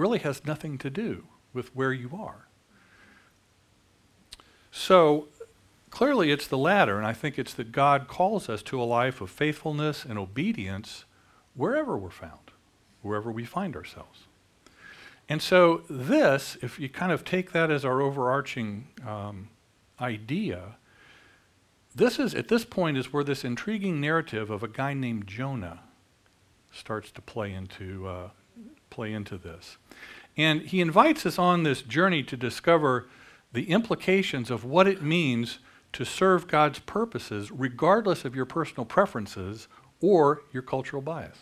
really has nothing to do with where you are. So clearly it's the latter, and I think it's that God calls us to a life of faithfulness and obedience wherever we're found, wherever we find ourselves. And so, this, if you kind of take that as our overarching um, idea, this is, at this point, is where this intriguing narrative of a guy named Jonah starts to play into, uh, play into this. And he invites us on this journey to discover the implications of what it means to serve God's purposes, regardless of your personal preferences or your cultural bias.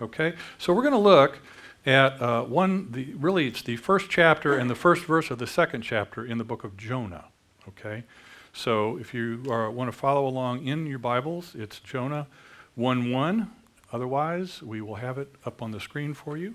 Okay? So we're going to look at uh, one, the, really, it's the first chapter and the first verse of the second chapter in the book of Jonah. Okay? So if you want to follow along in your Bibles, it's Jonah 1 1. Otherwise, we will have it up on the screen for you.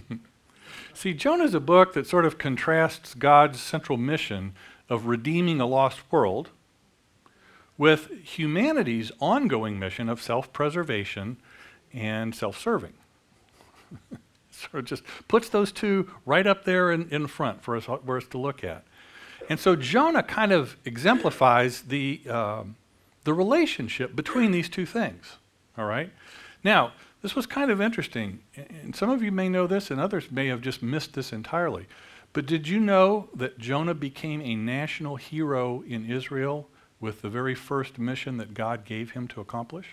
See, Jonah is a book that sort of contrasts God's central mission of redeeming a lost world with humanity's ongoing mission of self preservation and self serving. sort of just puts those two right up there in, in front for us, for us to look at. And so Jonah kind of exemplifies the, um, the relationship between these two things. All right? Now, this was kind of interesting, and some of you may know this, and others may have just missed this entirely. But did you know that Jonah became a national hero in Israel with the very first mission that God gave him to accomplish?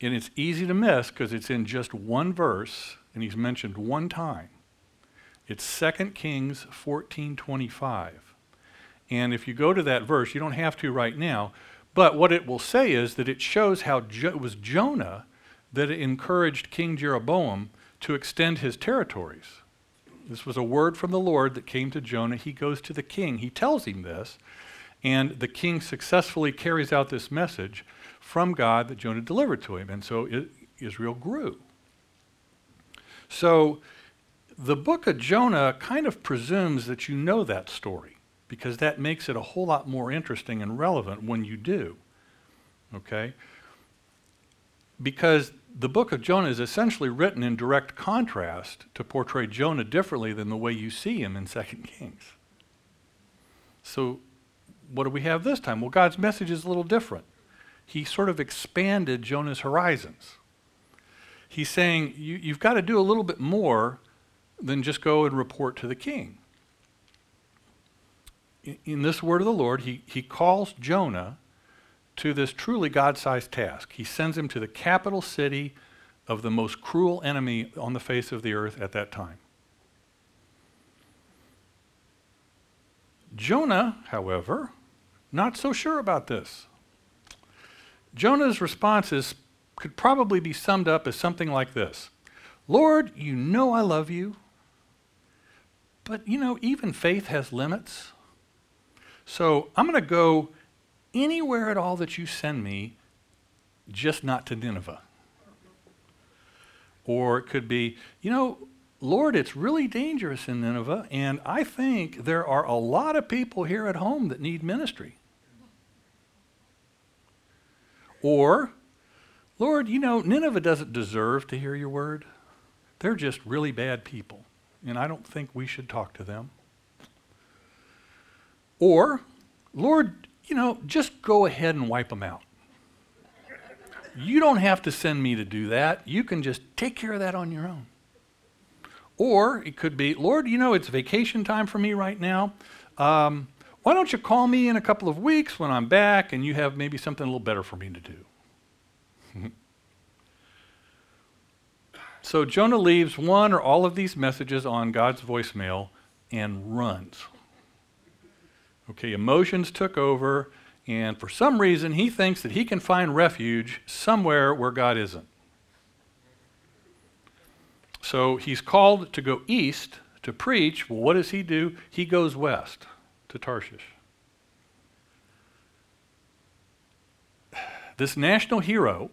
And it's easy to miss because it's in just one verse and he's mentioned one time. It's 2 Kings 14:25. And if you go to that verse, you don't have to right now, but what it will say is that it shows how jo- it was Jonah that encouraged King Jeroboam to extend his territories. This was a word from the Lord that came to Jonah. He goes to the king. He tells him this, and the king successfully carries out this message from God that Jonah delivered to him. And so it, Israel grew. So the book of Jonah kind of presumes that you know that story because that makes it a whole lot more interesting and relevant when you do. Okay? Because the book of Jonah is essentially written in direct contrast to portray Jonah differently than the way you see him in 2 Kings. So, what do we have this time? Well, God's message is a little different he sort of expanded Jonah's horizons. He's saying, you, you've got to do a little bit more than just go and report to the king. In, this word of the Lord, he, he calls Jonah to this truly God sized task. He sends him to the capital city of the most cruel enemy on the face of the earth at that time. Jonah, however, not so sure about this. Jonah's responses could probably be summed up as something like this Lord, you know I love you, but you know, even faith has limits. So I'm going to go anywhere at all that you send me, just not to Nineveh. Or it could be, you know, Lord, it's really dangerous in Nineveh, and I think there are a lot of people here at home that need ministry. Or, Lord, you know, Nineveh doesn't deserve to hear your word. They're just really bad people, and I don't think we should talk to them. Or, Lord, you know, just go ahead and wipe them out. You don't have to send me to do that. You can just take care of that on your own. Or it could be, Lord, you know, it's vacation time for me right now. Um, why don't you call me in a couple of weeks when I'm back and you have maybe something a little better for me to do? so Jonah leaves one or all of these messages on God's voicemail and runs. Okay, emotions took over, and for some reason he thinks that he can find refuge somewhere where God isn't. So he's called to go east to preach. Well, what does he do? He goes west to Tarshish. This national hero,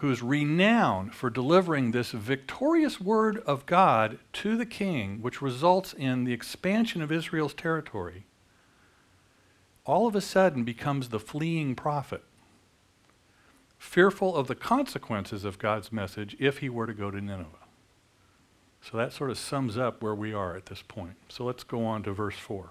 who's renowned for delivering this victorious word of God to the king, which results in the expansion of Israel's territory, all of a sudden becomes the fleeing prophet, fearful of the consequences of God's message if he were to go to Nineveh. So that sort of sums up where we are at this point. So let's go on to verse 4.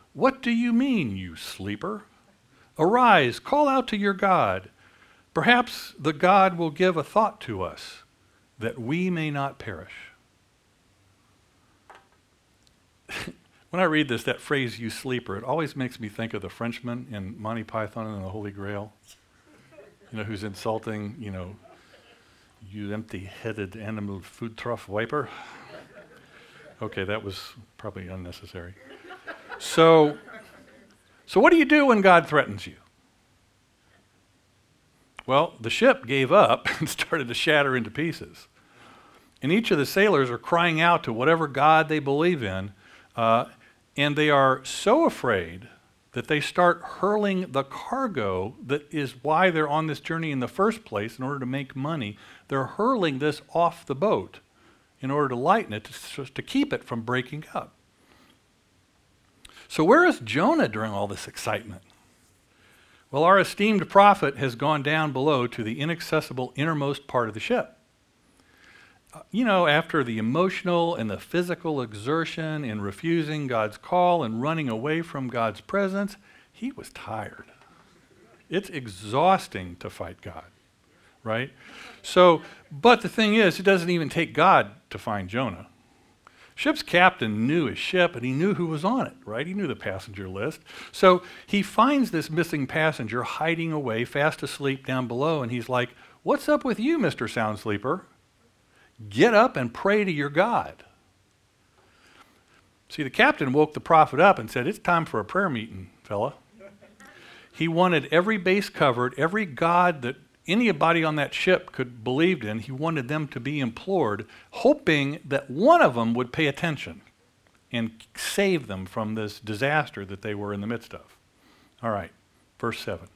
What do you mean, you sleeper? Arise, call out to your God. Perhaps the God will give a thought to us, that we may not perish. when I read this, that phrase, you sleeper, it always makes me think of the Frenchman in Monty Python and the Holy Grail, you know, who's insulting, you know, you empty headed animal food trough wiper. Okay, that was probably unnecessary. So, so what do you do when God threatens you? Well, the ship gave up and started to shatter into pieces. And each of the sailors are crying out to whatever God they believe in, uh, and they are so afraid that they start hurling the cargo that is why they're on this journey in the first place in order to make money. They're hurling this off the boat in order to lighten it, to, to keep it from breaking up. So, where is Jonah during all this excitement? Well, our esteemed prophet has gone down below to the inaccessible innermost part of the ship uh, you know, after the emotional and the physical exertion in refusing God's call and running away from God's presence, he was tired. It's exhausting to fight God, right? So, but the thing is, it doesn't even take God to find Jonah. Ship's captain knew his ship and he knew who was on it, right? He knew the passenger list. So he finds this missing passenger hiding away, fast asleep down below, and he's like, What's up with you, Mr. Sound Sleeper? Get up and pray to your God. See, the captain woke the prophet up and said, It's time for a prayer meeting, fella. He wanted every base covered, every God that anybody on that ship could believed in, he wanted them to be implored, hoping that one of them would pay attention and save them from this disaster that they were in the midst of. All right, verse 7.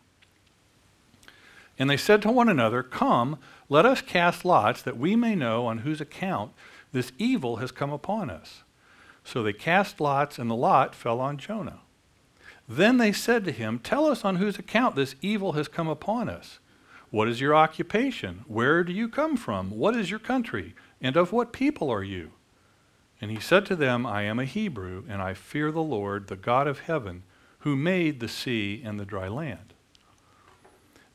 And they said to one another, Come, let us cast lots that we may know on whose account this evil has come upon us. So they cast lots, and the lot fell on Jonah. Then they said to him, Tell us on whose account this evil has come upon us. What is your occupation? Where do you come from? What is your country? And of what people are you? And he said to them, I am a Hebrew, and I fear the Lord, the God of heaven, who made the sea and the dry land.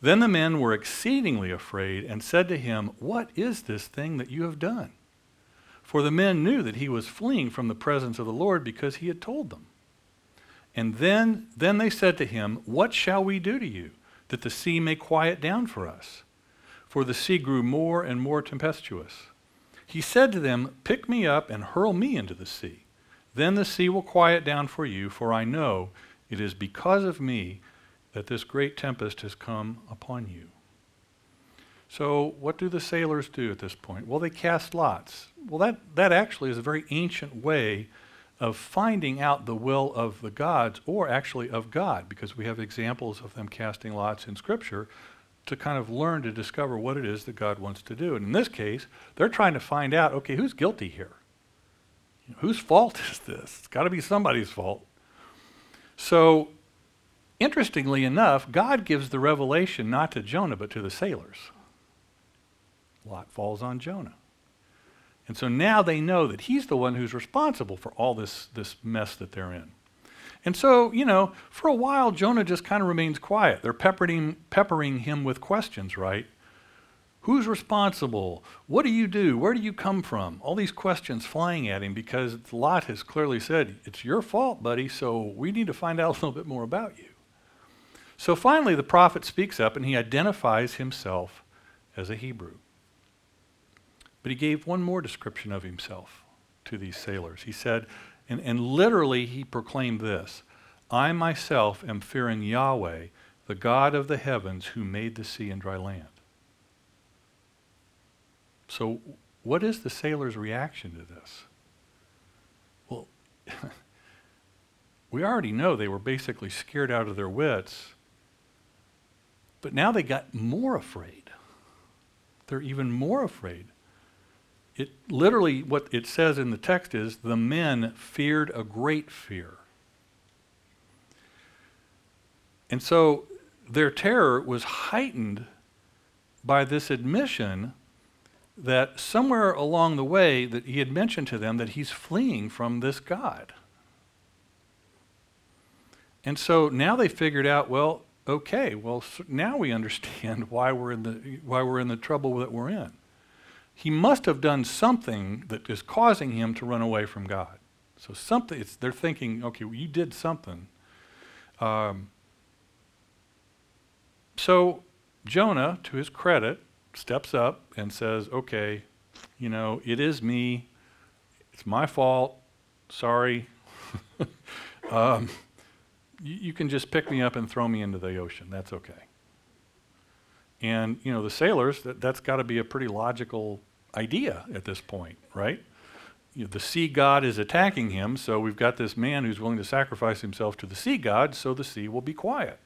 Then the men were exceedingly afraid and said to him, What is this thing that you have done? For the men knew that he was fleeing from the presence of the Lord because he had told them. And then, then they said to him, What shall we do to you, that the sea may quiet down for us? For the sea grew more and more tempestuous. He said to them, Pick me up and hurl me into the sea. Then the sea will quiet down for you, for I know it is because of me that this great tempest has come upon you. So, what do the sailors do at this point? Well, they cast lots. Well, that, that actually is a very ancient way of finding out the will of the gods, or actually of God, because we have examples of them casting lots in Scripture to kind of learn to discover what it is that God wants to do. And in this case, they're trying to find out okay, who's guilty here? You know, whose fault is this? It's got to be somebody's fault. So, Interestingly enough, God gives the revelation not to Jonah, but to the sailors. Lot falls on Jonah. And so now they know that he's the one who's responsible for all this, this mess that they're in. And so, you know, for a while, Jonah just kind of remains quiet. They're peppering, peppering him with questions, right? Who's responsible? What do you do? Where do you come from? All these questions flying at him because Lot has clearly said, It's your fault, buddy, so we need to find out a little bit more about you. So finally, the prophet speaks up and he identifies himself as a Hebrew. But he gave one more description of himself to these sailors. He said, and, and literally he proclaimed this I myself am fearing Yahweh, the God of the heavens, who made the sea and dry land. So, what is the sailor's reaction to this? Well, we already know they were basically scared out of their wits, but now they got more afraid. They're even more afraid. It literally, what it says in the text is the men feared a great fear. And so their terror was heightened by this admission that somewhere along the way that he had mentioned to them that he's fleeing from this God. And so now they figured out, well, okay, well now we understand why we're in the why we're in the trouble that we're in. He must have done something that is causing him to run away from God. So something they're thinking, okay, well, you did something. Um, so Jonah, to his credit, steps up and says, okay, you know, it is me. It's my fault. Sorry. um, you, you can just pick me up and throw me into the ocean. That's okay. And, you know, the sailors, that, that's got to be a pretty logical idea at this point, right? You know, the sea god is attacking him, so we've got this man who's willing to sacrifice himself to the sea god, so the sea will be quiet.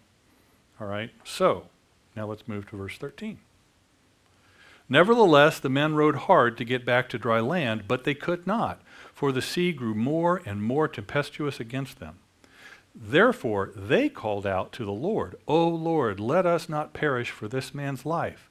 All right? So, now let's move to verse 13. Nevertheless, the men rowed hard to get back to dry land, but they could not, for the sea grew more and more tempestuous against them. Therefore, they called out to the Lord, O Lord, let us not perish for this man's life,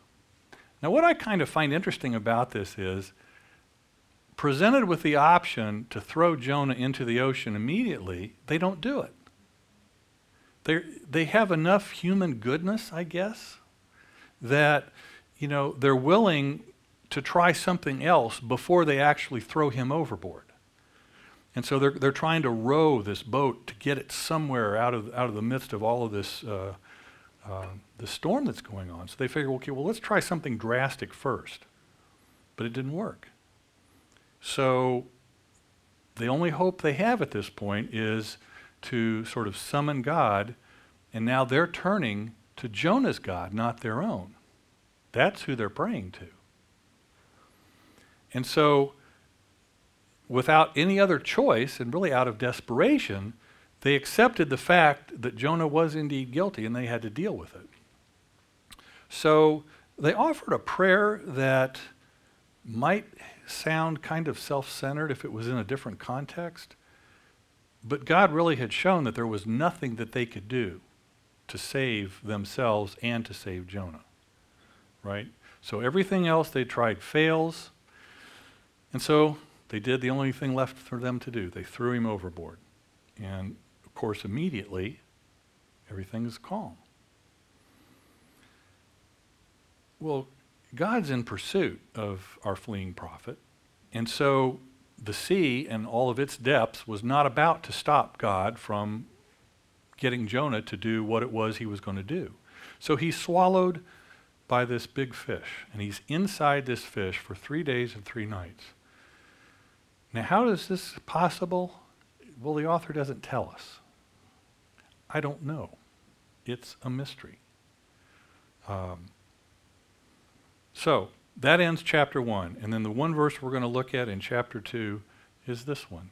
Now, what I kind of find interesting about this is presented with the option to throw Jonah into the ocean immediately, they don't do it. they they have enough human goodness, I guess, that you know they're willing to try something else before they actually throw him overboard. And so they're, they're trying to row this boat to get it somewhere out of, out of the midst of all of this uh, uh, the storm that's going on. So they figure, okay, well, let's try something drastic first. But it didn't work. So the only hope they have at this point is to sort of summon God, and now they're turning to Jonah's God, not their own. That's who they're praying to. And so, without any other choice, and really out of desperation, they accepted the fact that Jonah was indeed guilty and they had to deal with it. So, they offered a prayer that might sound kind of self centered if it was in a different context, but God really had shown that there was nothing that they could do to save themselves and to save Jonah. Right? So everything else they tried fails. And so they did the only thing left for them to do. They threw him overboard. And course, immediately, everything is calm. Well, God's in pursuit of our fleeing prophet. And so the sea and all of its depths was not about to stop God from getting Jonah to do what it was he was going to do. So he's swallowed by this big fish, and he's inside this fish for three days and three nights. Now, how is this possible? Well, the author doesn't tell us. I don't know. It's a mystery. Um, so that ends chapter one. And then the one verse we're going to look at in chapter two is this one.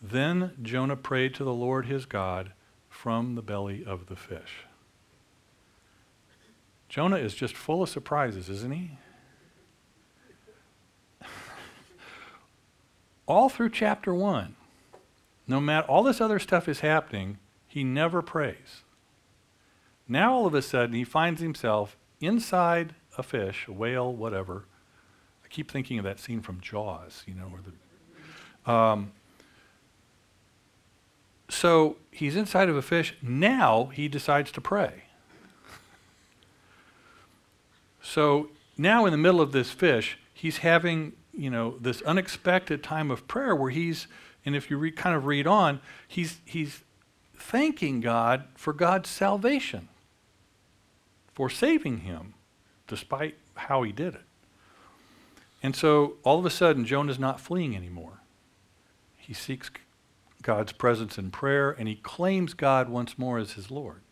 Then Jonah prayed to the Lord his God from the belly of the fish. Jonah is just full of surprises, isn't he? all through chapter one, no matter all this other stuff is happening, he never prays. Now all of a sudden he finds himself inside a fish, a whale, whatever. I keep thinking of that scene from Jaws, you know, where the. Um, so he's inside of a fish. Now he decides to pray. So now in the middle of this fish, he's having, you know, this unexpected time of prayer where he's, and if you re- kind of read on, he's, he's thanking God for God's salvation, for saving him, despite how he did it. And so all of a sudden, Jonah's not fleeing anymore. He seeks God's presence in prayer, and he claims God once more as his Lord.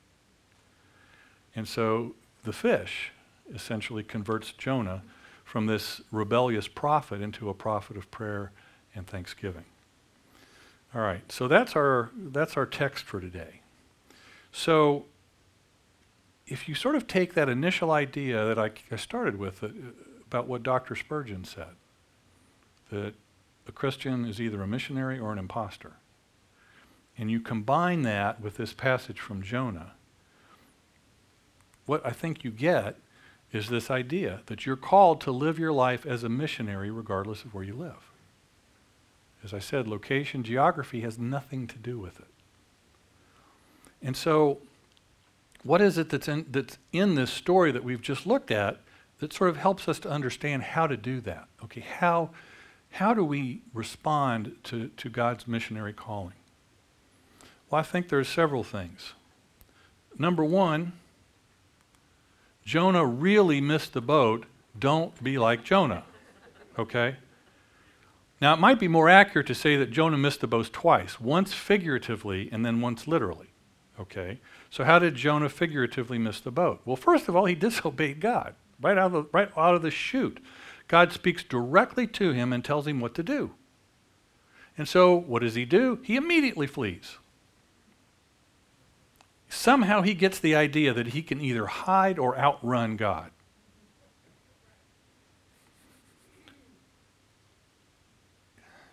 And so the fish essentially converts Jonah from this rebellious prophet into a prophet of prayer and thanksgiving. All right, so that's our, that's our text for today. So if you sort of take that initial idea that I, I started with uh, about what Dr. Spurgeon said, that a Christian is either a missionary or an impostor, and you combine that with this passage from Jonah, what I think you get is this idea that you're called to live your life as a missionary regardless of where you live. As I said, location, geography has nothing to do with it. And so, what is it that's in, that's in this story that we've just looked at that sort of helps us to understand how to do that? Okay, how, how do we respond to, to God's missionary calling? Well, I think there are several things. Number one, Jonah really missed the boat. Don't be like Jonah. Okay? Now, it might be more accurate to say that Jonah missed the boat twice once figuratively and then once literally. Okay? So, how did Jonah figuratively miss the boat? Well, first of all, he disobeyed God right out of the, right out of the chute. God speaks directly to him and tells him what to do. And so, what does he do? He immediately flees. Somehow he gets the idea that he can either hide or outrun God.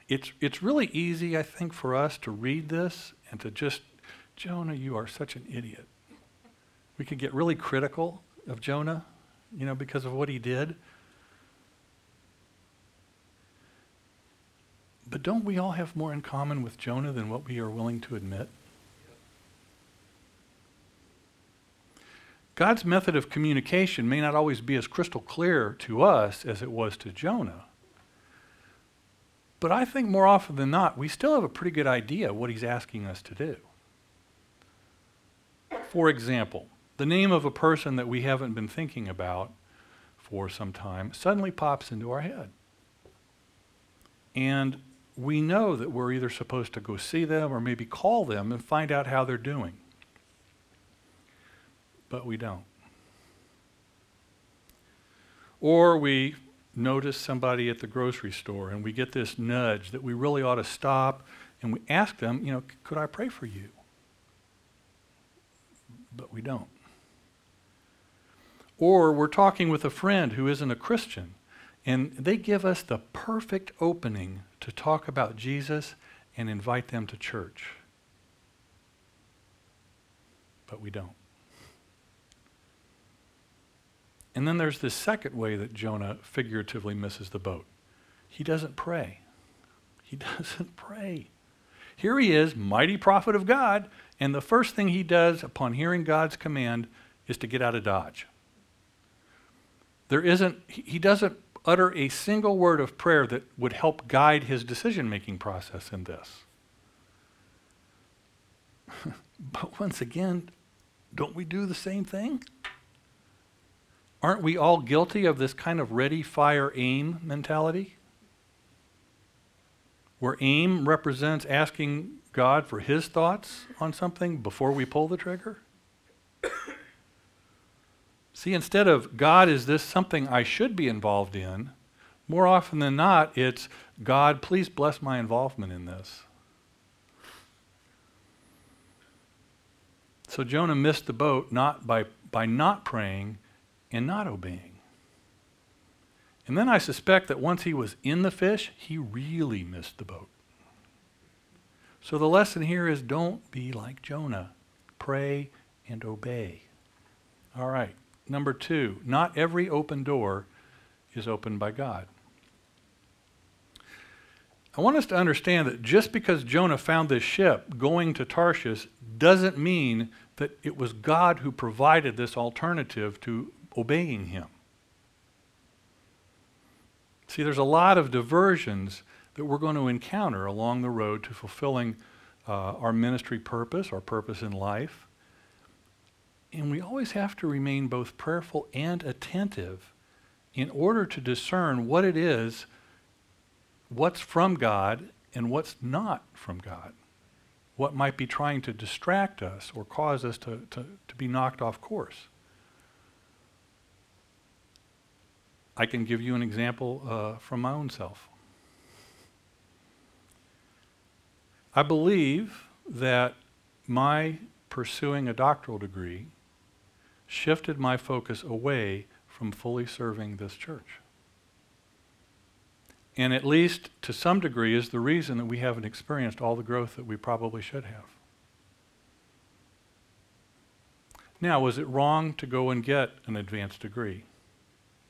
It's, it's really easy, I think, for us to read this and to just, Jonah, you are such an idiot. We could get really critical of Jonah, you know, because of what he did. But don't we all have more in common with Jonah than what we are willing to admit? God's method of communication may not always be as crystal clear to us as it was to Jonah. But I think more often than not, we still have a pretty good idea what he's asking us to do. For example, the name of a person that we haven't been thinking about for some time suddenly pops into our head. And we know that we're either supposed to go see them or maybe call them and find out how they're doing but we don't. Or we notice somebody at the grocery store and we get this nudge that we really ought to stop and we ask them, you know, could I pray for you? But we don't. Or we're talking with a friend who isn't a Christian and they give us the perfect opening to talk about Jesus and invite them to church. But we don't. And then there's this second way that Jonah figuratively misses the boat. He doesn't pray. He doesn't pray. Here he is, mighty prophet of God, and the first thing he does upon hearing God's command is to get out of Dodge. There isn't, he doesn't utter a single word of prayer that would help guide his decision making process in this. but once again, don't we do the same thing? Aren't we all guilty of this kind of ready, fire, aim mentality? Where aim represents asking God for his thoughts on something before we pull the trigger? See, instead of God, is this something I should be involved in? More often than not, it's God, please bless my involvement in this. So Jonah missed the boat not by, by not praying, and not obeying. And then I suspect that once he was in the fish, he really missed the boat. So the lesson here is don't be like Jonah. Pray and obey. All right. Number two, not every open door is opened by God. I want us to understand that just because Jonah found this ship going to Tarshish doesn't mean that it was God who provided this alternative to obeying him. See, there's a lot of diversions that we're going to encounter along the road to fulfilling uh, our ministry purpose, our purpose in life. And we always have to remain both prayerful and attentive in order to discern what it is, what's from God and what's not from God. What might be trying to distract us or cause us to, to, to be knocked off course. I can give you an example uh, from my own self. I believe that my pursuing a doctoral degree shifted my focus away from fully serving this church. And at least to some degree is the reason that we haven't experienced all the growth that we probably should have. Now, was it wrong to go and get an advanced degree?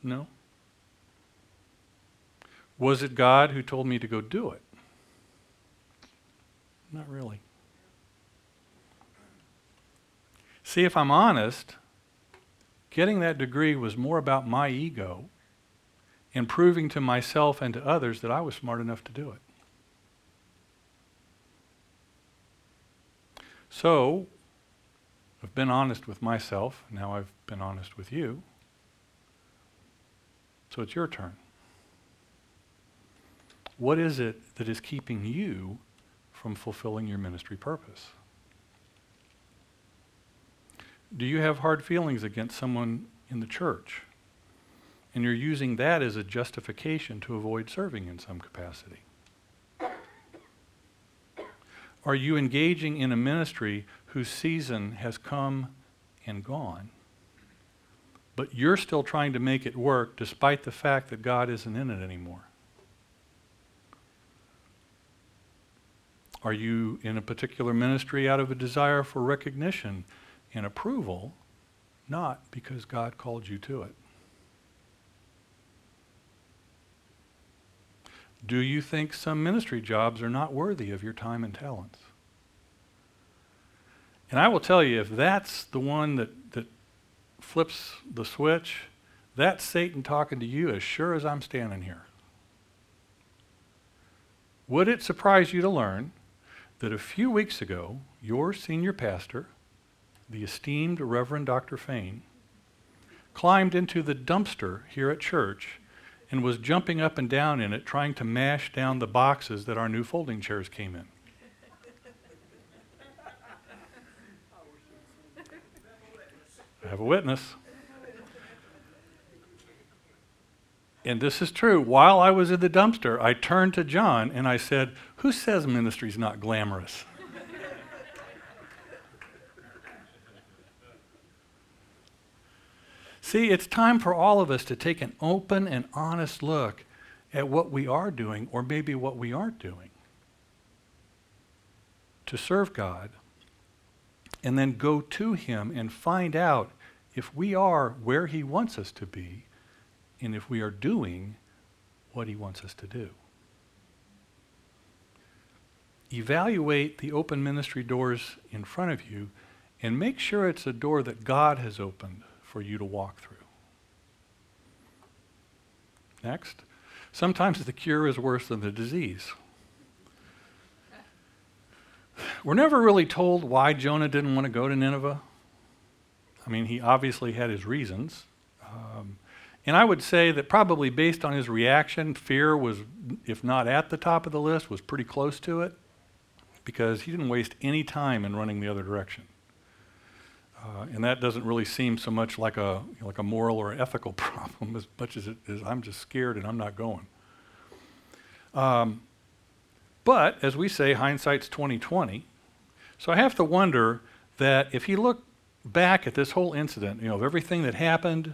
No. Was it God who told me to go do it? Not really. See, if I'm honest, getting that degree was more about my ego and proving to myself and to others that I was smart enough to do it. So, I've been honest with myself, now I've been honest with you. So it's your turn. What is it that is keeping you from fulfilling your ministry purpose? Do you have hard feelings against someone in the church? And you're using that as a justification to avoid serving in some capacity? Are you engaging in a ministry whose season has come and gone, but you're still trying to make it work despite the fact that God isn't in it anymore? Are you in a particular ministry out of a desire for recognition and approval, not because God called you to it? Do you think some ministry jobs are not worthy of your time and talents? And I will tell you, if that's the one that, that flips the switch, that's Satan talking to you as sure as I'm standing here. Would it surprise you to learn that a few weeks ago, your senior pastor, the esteemed Reverend Dr. Fain, climbed into the dumpster here at church and was jumping up and down in it, trying to mash down the boxes that our new folding chairs came in. I have a witness. And this is true. While I was in the dumpster, I turned to John and I said, Who says ministry's not glamorous? See, it's time for all of us to take an open and honest look at what we are doing, or maybe what we aren't doing, to serve God, and then go to Him and find out if we are where He wants us to be and if we are doing what He wants us to do. Evaluate the open ministry doors in front of you and make sure it's a door that God has opened for you to walk through. Next. Sometimes the cure is worse than the disease. We're never really told why Jonah didn't want to go to Nineveh. I mean, he obviously had his reasons. Um, and I would say that probably based on his reaction, fear was, if not at the top of the list, was pretty close to it because he didn't waste any time in running the other direction. Uh, and that doesn't really seem so much like a, like a moral or ethical problem as much as it is I'm just scared and I'm not going. Um, but as we say, hindsight's 2020. So I have to wonder that if he looked back at this whole incident, you know, of everything that happened,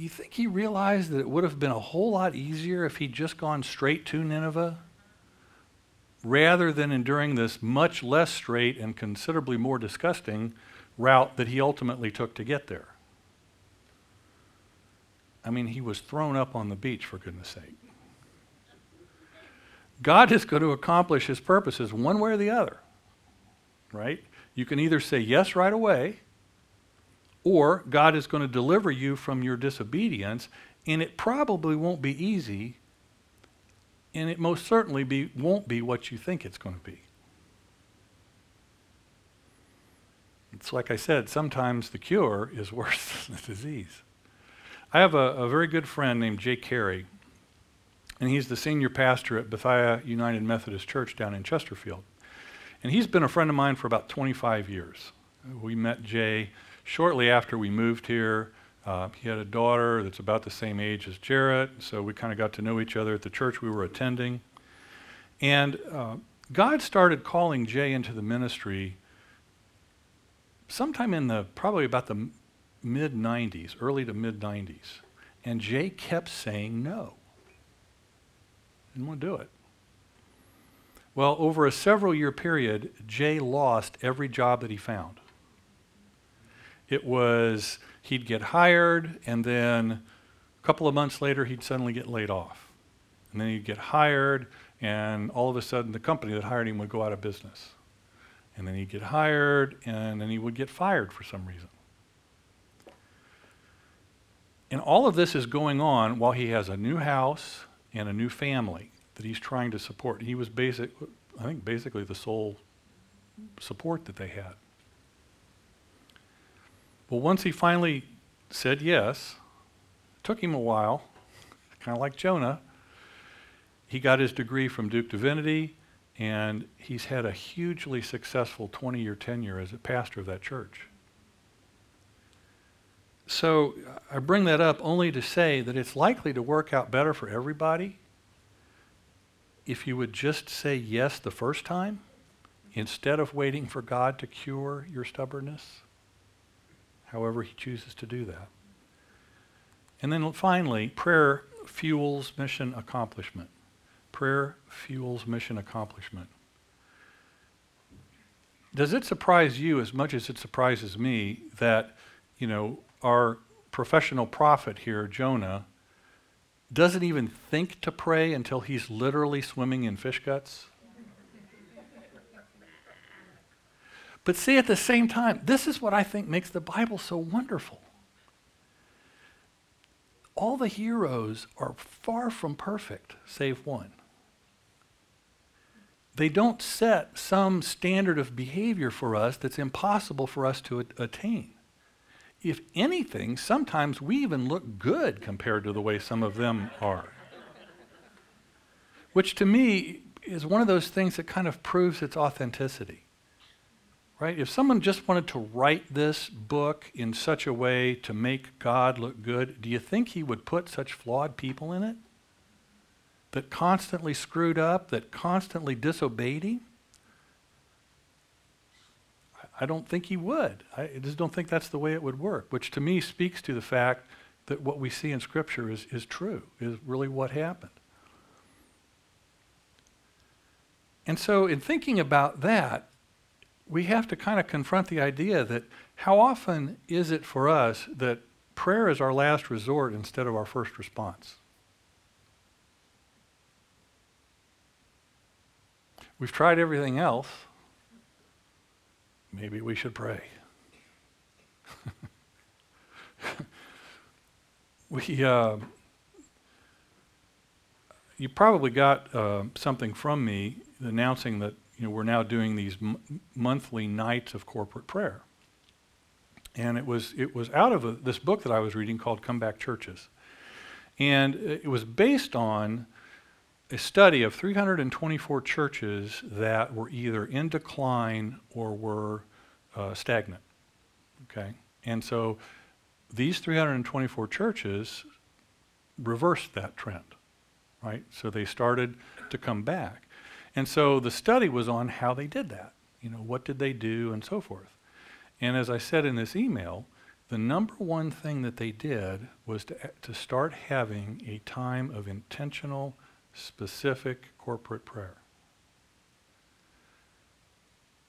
you think he realized that it would have been a whole lot easier if he'd just gone straight to Nineveh rather than enduring this much less straight and considerably more disgusting route that he ultimately took to get there? I mean, he was thrown up on the beach, for goodness sake. God is going to accomplish his purposes one way or the other, right? You can either say yes right away, or God is going to deliver you from your disobedience, and it probably won't be easy, and it most certainly be, won't be what you think it's going to be. It's like I said, sometimes the cure is worse than the disease. I have a, a very good friend named Jay Carey, and he's the senior pastor at Bethia United Methodist Church down in Chesterfield. And he's been a friend of mine for about 25 years. We met Jay shortly after we moved here. Uh, he had a daughter that's about the same age as Jarrett, so we kind of got to know each other at the church we were attending. And uh, God started calling Jay into the ministry sometime in the probably about the mid 90s, early to mid 90s. And Jay kept saying no. Didn't want to do it. Well, over a several year period, Jay lost every job that he found. It was he'd get hired, and then a couple of months later, he'd suddenly get laid off. And then he'd get hired, and all of a sudden, the company that hired him would go out of business. And then he'd get hired, and then he would get fired for some reason. And all of this is going on while he has a new house and a new family that he's trying to support. He was basic, I think, basically the sole support that they had. Well, once he finally said yes, it took him a while, kind of like Jonah. He got his degree from Duke Divinity, and he's had a hugely successful 20 year tenure as a pastor of that church. So I bring that up only to say that it's likely to work out better for everybody if you would just say yes the first time instead of waiting for God to cure your stubbornness, however He chooses to do that. And then finally, prayer fuels mission accomplishment. Prayer fuels mission accomplishment. Does it surprise you as much as it surprises me that, you know, our professional prophet here, Jonah, doesn't even think to pray until he's literally swimming in fish guts? But see, at the same time, this is what I think makes the Bible so wonderful. All the heroes are far from perfect, save one. They don't set some standard of behavior for us that's impossible for us to attain if anything, sometimes we even look good compared to the way some of them are. Which to me is one of those things that kind of proves its authenticity. Right? If someone just wanted to write this book in such a way to make God look good, do you think he would put such flawed people in it? That constantly screwed up, that constantly disobeyed him? I don't think he would. I just don't think that's the way it would work, which to me speaks to the fact that what we see in Scripture is, is true, is really what happened. And so, in thinking about that, we have to kind of confront the idea that how often is it for us that prayer is our last resort instead of our first response? We've tried everything else maybe we should pray. we, uh, you probably got uh, something from me announcing that you know we're now doing these m- monthly nights of corporate prayer, and it was it was out of a, this book that I was reading called Comeback Churches, and it was based on a study of 324 churches that were either in decline or were uh, stagnant. Okay? And so these 324 churches reversed that trend, right? So they started to come back. And so the study was on how they did that. You know, what did they do and so forth. And as I said in this email, the number one thing that they did was to, to start having a time of intentional, specific corporate prayer.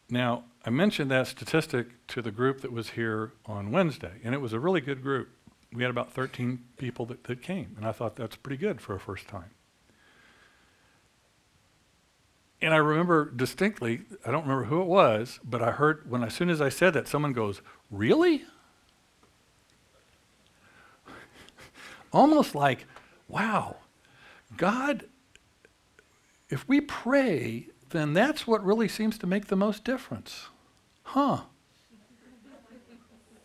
Now, I mentioned that statistic to the group that was here on Wednesday, and it was a really good group. We had about 13 people that, that came, and I thought that's pretty good for a first time. And I remember distinctly, I don't remember who it was, but I heard when as soon as I said that, someone goes, Really? Almost like, wow, God, if we pray, then that's what really seems to make the most difference. Huh.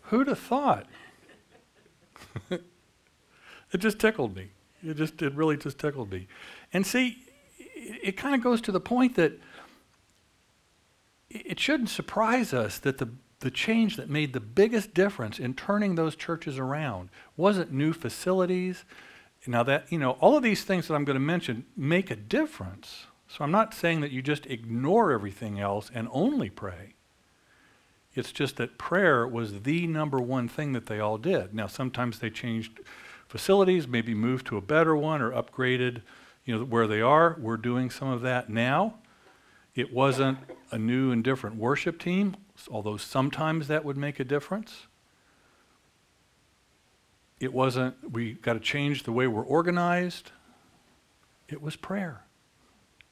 Who'd have thought? it just tickled me. It just it really just tickled me. And see, it, kind of goes to the point that it shouldn't surprise us that the the change that made the biggest difference in turning those churches around wasn't new facilities. Now that, you know, all of these things that I'm going to mention make a difference. So I'm not saying that you just ignore everything else and only pray. It's just that prayer was the number one thing that they all did. Now, sometimes they changed facilities, maybe moved to a better one or upgraded, you know, where they are. We're doing some of that now. It wasn't a new and different worship team, although sometimes that would make a difference. It wasn't, we got to change the way we're organized. It was prayer.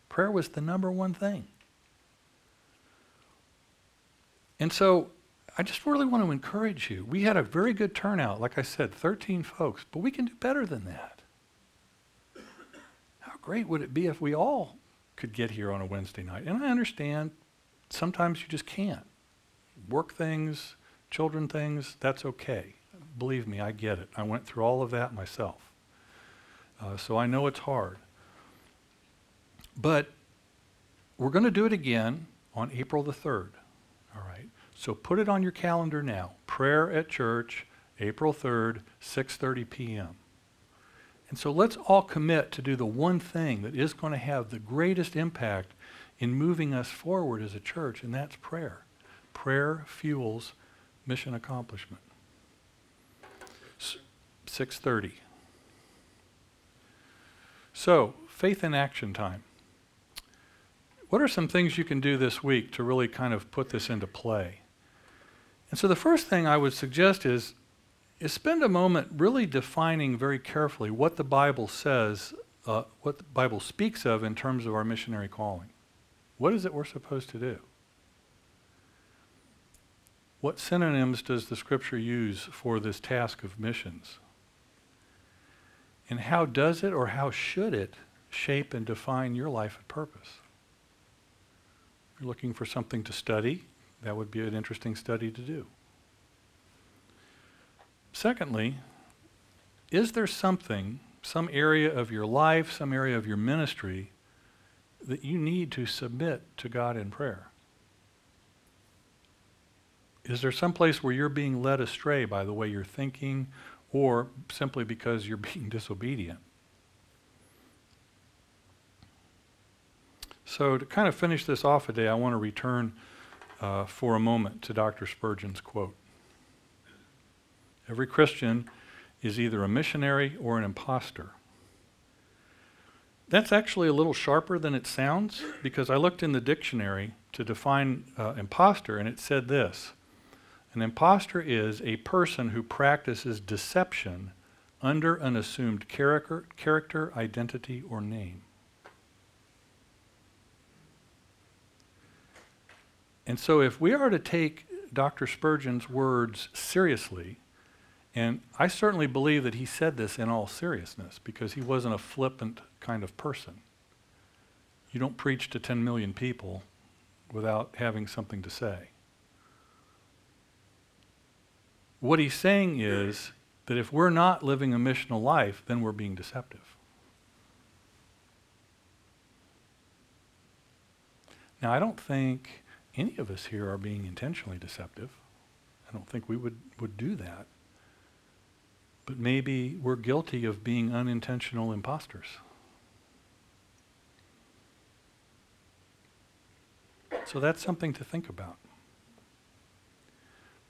Prayer was the number one thing. And so I just really want to encourage you. We had a very good turnout, like I said, 13 folks, but we can do better than that. Great would it be if we all could get here on a Wednesday night? And I understand sometimes you just can't. Work things, children things, that's okay. Believe me, I get it. I went through all of that myself. Uh, so I know it's hard. But we're going to do it again on April the 3rd. All right. So put it on your calendar now. Prayer at church, April 3rd, 6:30 p.m. And so let's all commit to do the one thing that is going to have the greatest impact in moving us forward as a church, and that's prayer. Prayer fuels mission accomplishment. 6:30. So, faith in action time. What are some things you can do this week to really kind of put this into play? And so the first thing I would suggest is, is spend a moment really defining very carefully what the Bible says, uh, what the Bible speaks of in terms of our missionary calling. What is it we're supposed to do? What synonyms does the Scripture use for this task of missions? And how does it or how should it shape and define your life and purpose? you're looking for something to study, that would be an interesting study to do. Secondly, is there something, some area of your life, some area of your ministry that you need to submit to God in prayer? Is there some place where you're being led astray by the way you're thinking or simply because you're being disobedient? So, to kind of finish this off today, I want to return uh, for a moment to Dr. Spurgeon's quote Every Christian is either a missionary or an impostor. That's actually a little sharper than it sounds because I looked in the dictionary to define uh, impostor and it said this An impostor is a person who practices deception under an assumed character, character identity, or name. And so, if we are to take Dr. Spurgeon's words seriously, and I certainly believe that he said this in all seriousness because he wasn't a flippant kind of person. You don't preach to 10 million people without having something to say. What he's saying is that if we're not living a missional life, then we're being deceptive. Now, I don't think any of us here are being intentionally deceptive. I don't think we would, would do that. But maybe we're guilty of being unintentional imposters. So that's something to think about.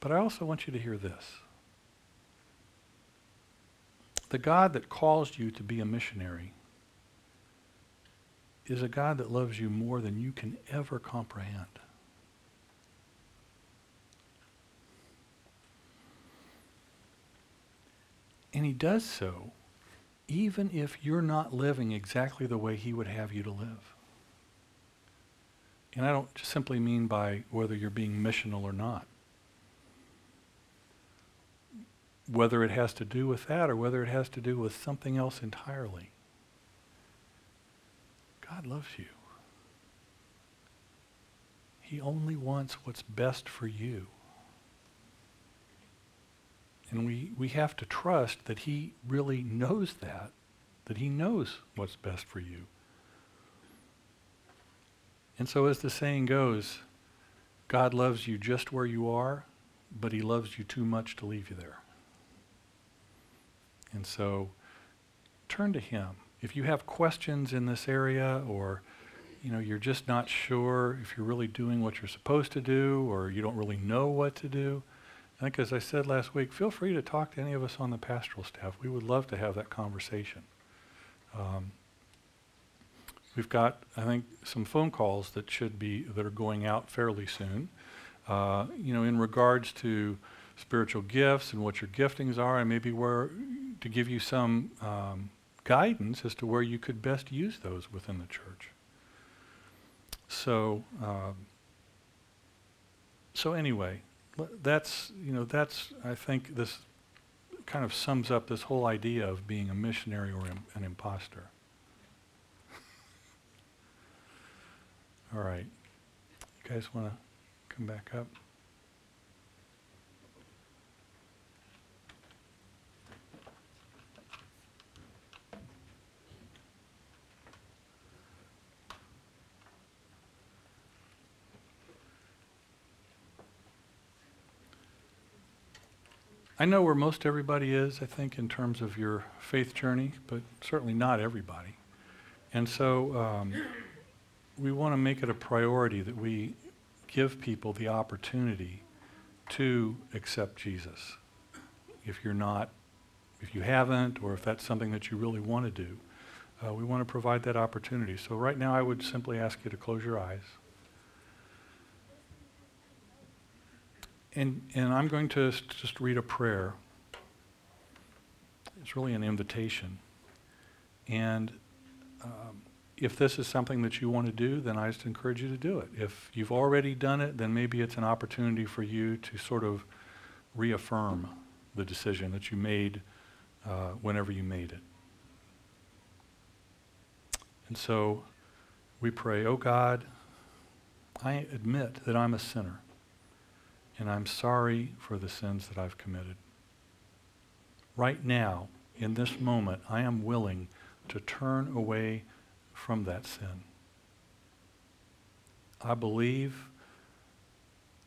But I also want you to hear this. The God that calls you to be a missionary is a God that loves you more than you can ever comprehend. And he does so even if you're not living exactly the way he would have you to live. And I don't simply mean by whether you're being missional or not. Whether it has to do with that or whether it has to do with something else entirely. God loves you. He only wants what's best for you. And we, we have to trust that he really knows that, that he knows what's best for you. And so, as the saying goes, God loves you just where you are, but he loves you too much to leave you there. And so, turn to him. If you have questions in this area or you know, you're just not sure if you're really doing what you're supposed to do or you don't really know what to do, I think, as I said last week, feel free to talk to any of us on the pastoral staff. We would love to have that conversation. Um, we've got, I think, some phone calls that should be that are going out fairly soon. Uh, you know, in regards to spiritual gifts and what your giftings are, and maybe where to give you some um, guidance as to where you could best use those within the church. So, um, so anyway, that's, you know, that's, I think this kind of sums up this whole idea of being a missionary or Im- an impostor. All right. You guys want to come back up? I know where most everybody is, I think, in terms of your faith journey, but certainly not everybody. And so um, we want to make it a priority that we give people the opportunity to accept Jesus. If you're not, if you haven't, or if that's something that you really want to do, uh, we want to provide that opportunity. So right now, I would simply ask you to close your eyes. And, and I'm going to just read a prayer. It's really an invitation. And um, if this is something that you want to do, then I just encourage you to do it. If you've already done it, then maybe it's an opportunity for you to sort of reaffirm the decision that you made uh, whenever you made it. And so we pray, oh God, I admit that I'm a sinner and I'm sorry for the sins that I've committed. Right now, in this moment, I am willing to turn away from that sin. I believe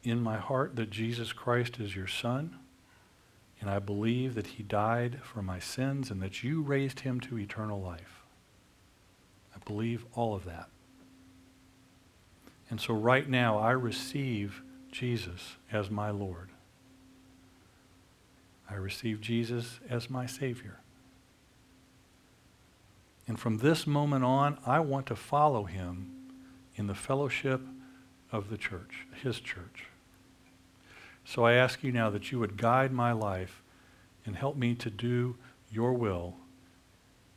in my heart that Jesus Christ is your Son, and I believe that he died for my sins and that you raised him to eternal life. I believe all of that. And so right now, I receive Jesus as my Lord. I receive Jesus as my Savior. And from this moment on, I want to follow him in the fellowship of the church, his church. So I ask you now that you would guide my life and help me to do your will.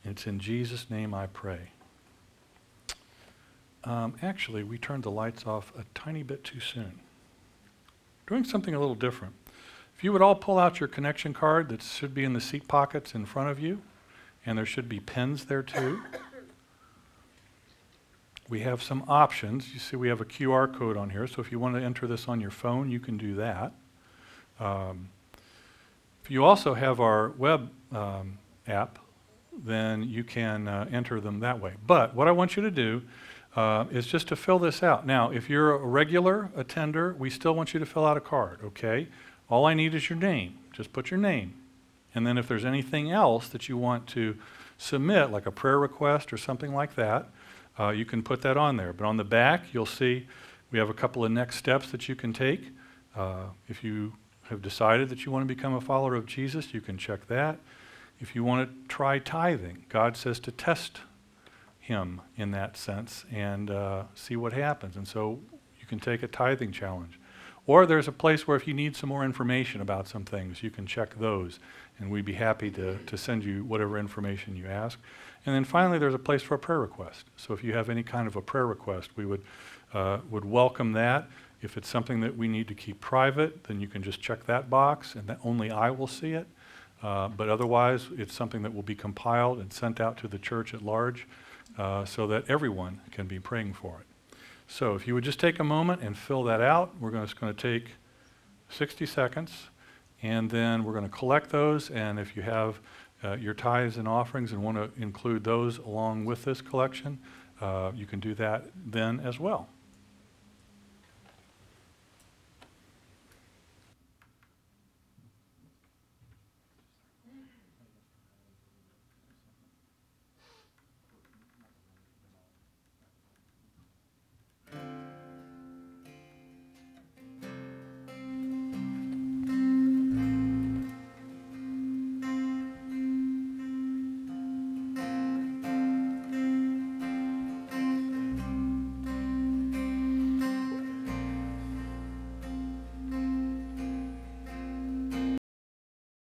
It's in Jesus' name I pray. Um, actually, we turned the lights off a tiny bit too soon doing something a little different. If you would all pull out your connection card that should be in the seat pockets in front of you, and there should be pens there too. We have some options. You see, we have a QR code on here, so if you want to enter this on your phone, you can do that. Um, if you also have our web um, app, then you can uh, enter them that way. But what I want you to do uh, is just to fill this out. Now, if you're a regular attender, we still want you to fill out a card, okay? All I need is your name. Just put your name. And then if there's anything else that you want to submit, like a prayer request or something like that, uh, you can put that on there. But on the back, you'll see we have a couple of next steps that you can take. Uh, if you have decided that you want to become a follower of Jesus, you can check that. If you want to try tithing, God says to test Him in that sense and uh, see what happens. And so you can take a tithing challenge. Or there's a place where if you need some more information about some things, you can check those. And we'd be happy to, to send you whatever information you ask. And then finally, there's a place for a prayer request. So if you have any kind of a prayer request, we would, uh, would welcome that. If it's something that we need to keep private, then you can just check that box and that only I will see it. Uh, but otherwise, it's something that will be compiled and sent out to the church at large uh, so that everyone can be praying for it. So if you would just take a moment and fill that out, we're just going to take 60 seconds and then we're going to collect those. And if you have uh, your tithes and offerings and want to include those along with this collection, uh, you can do that then as well.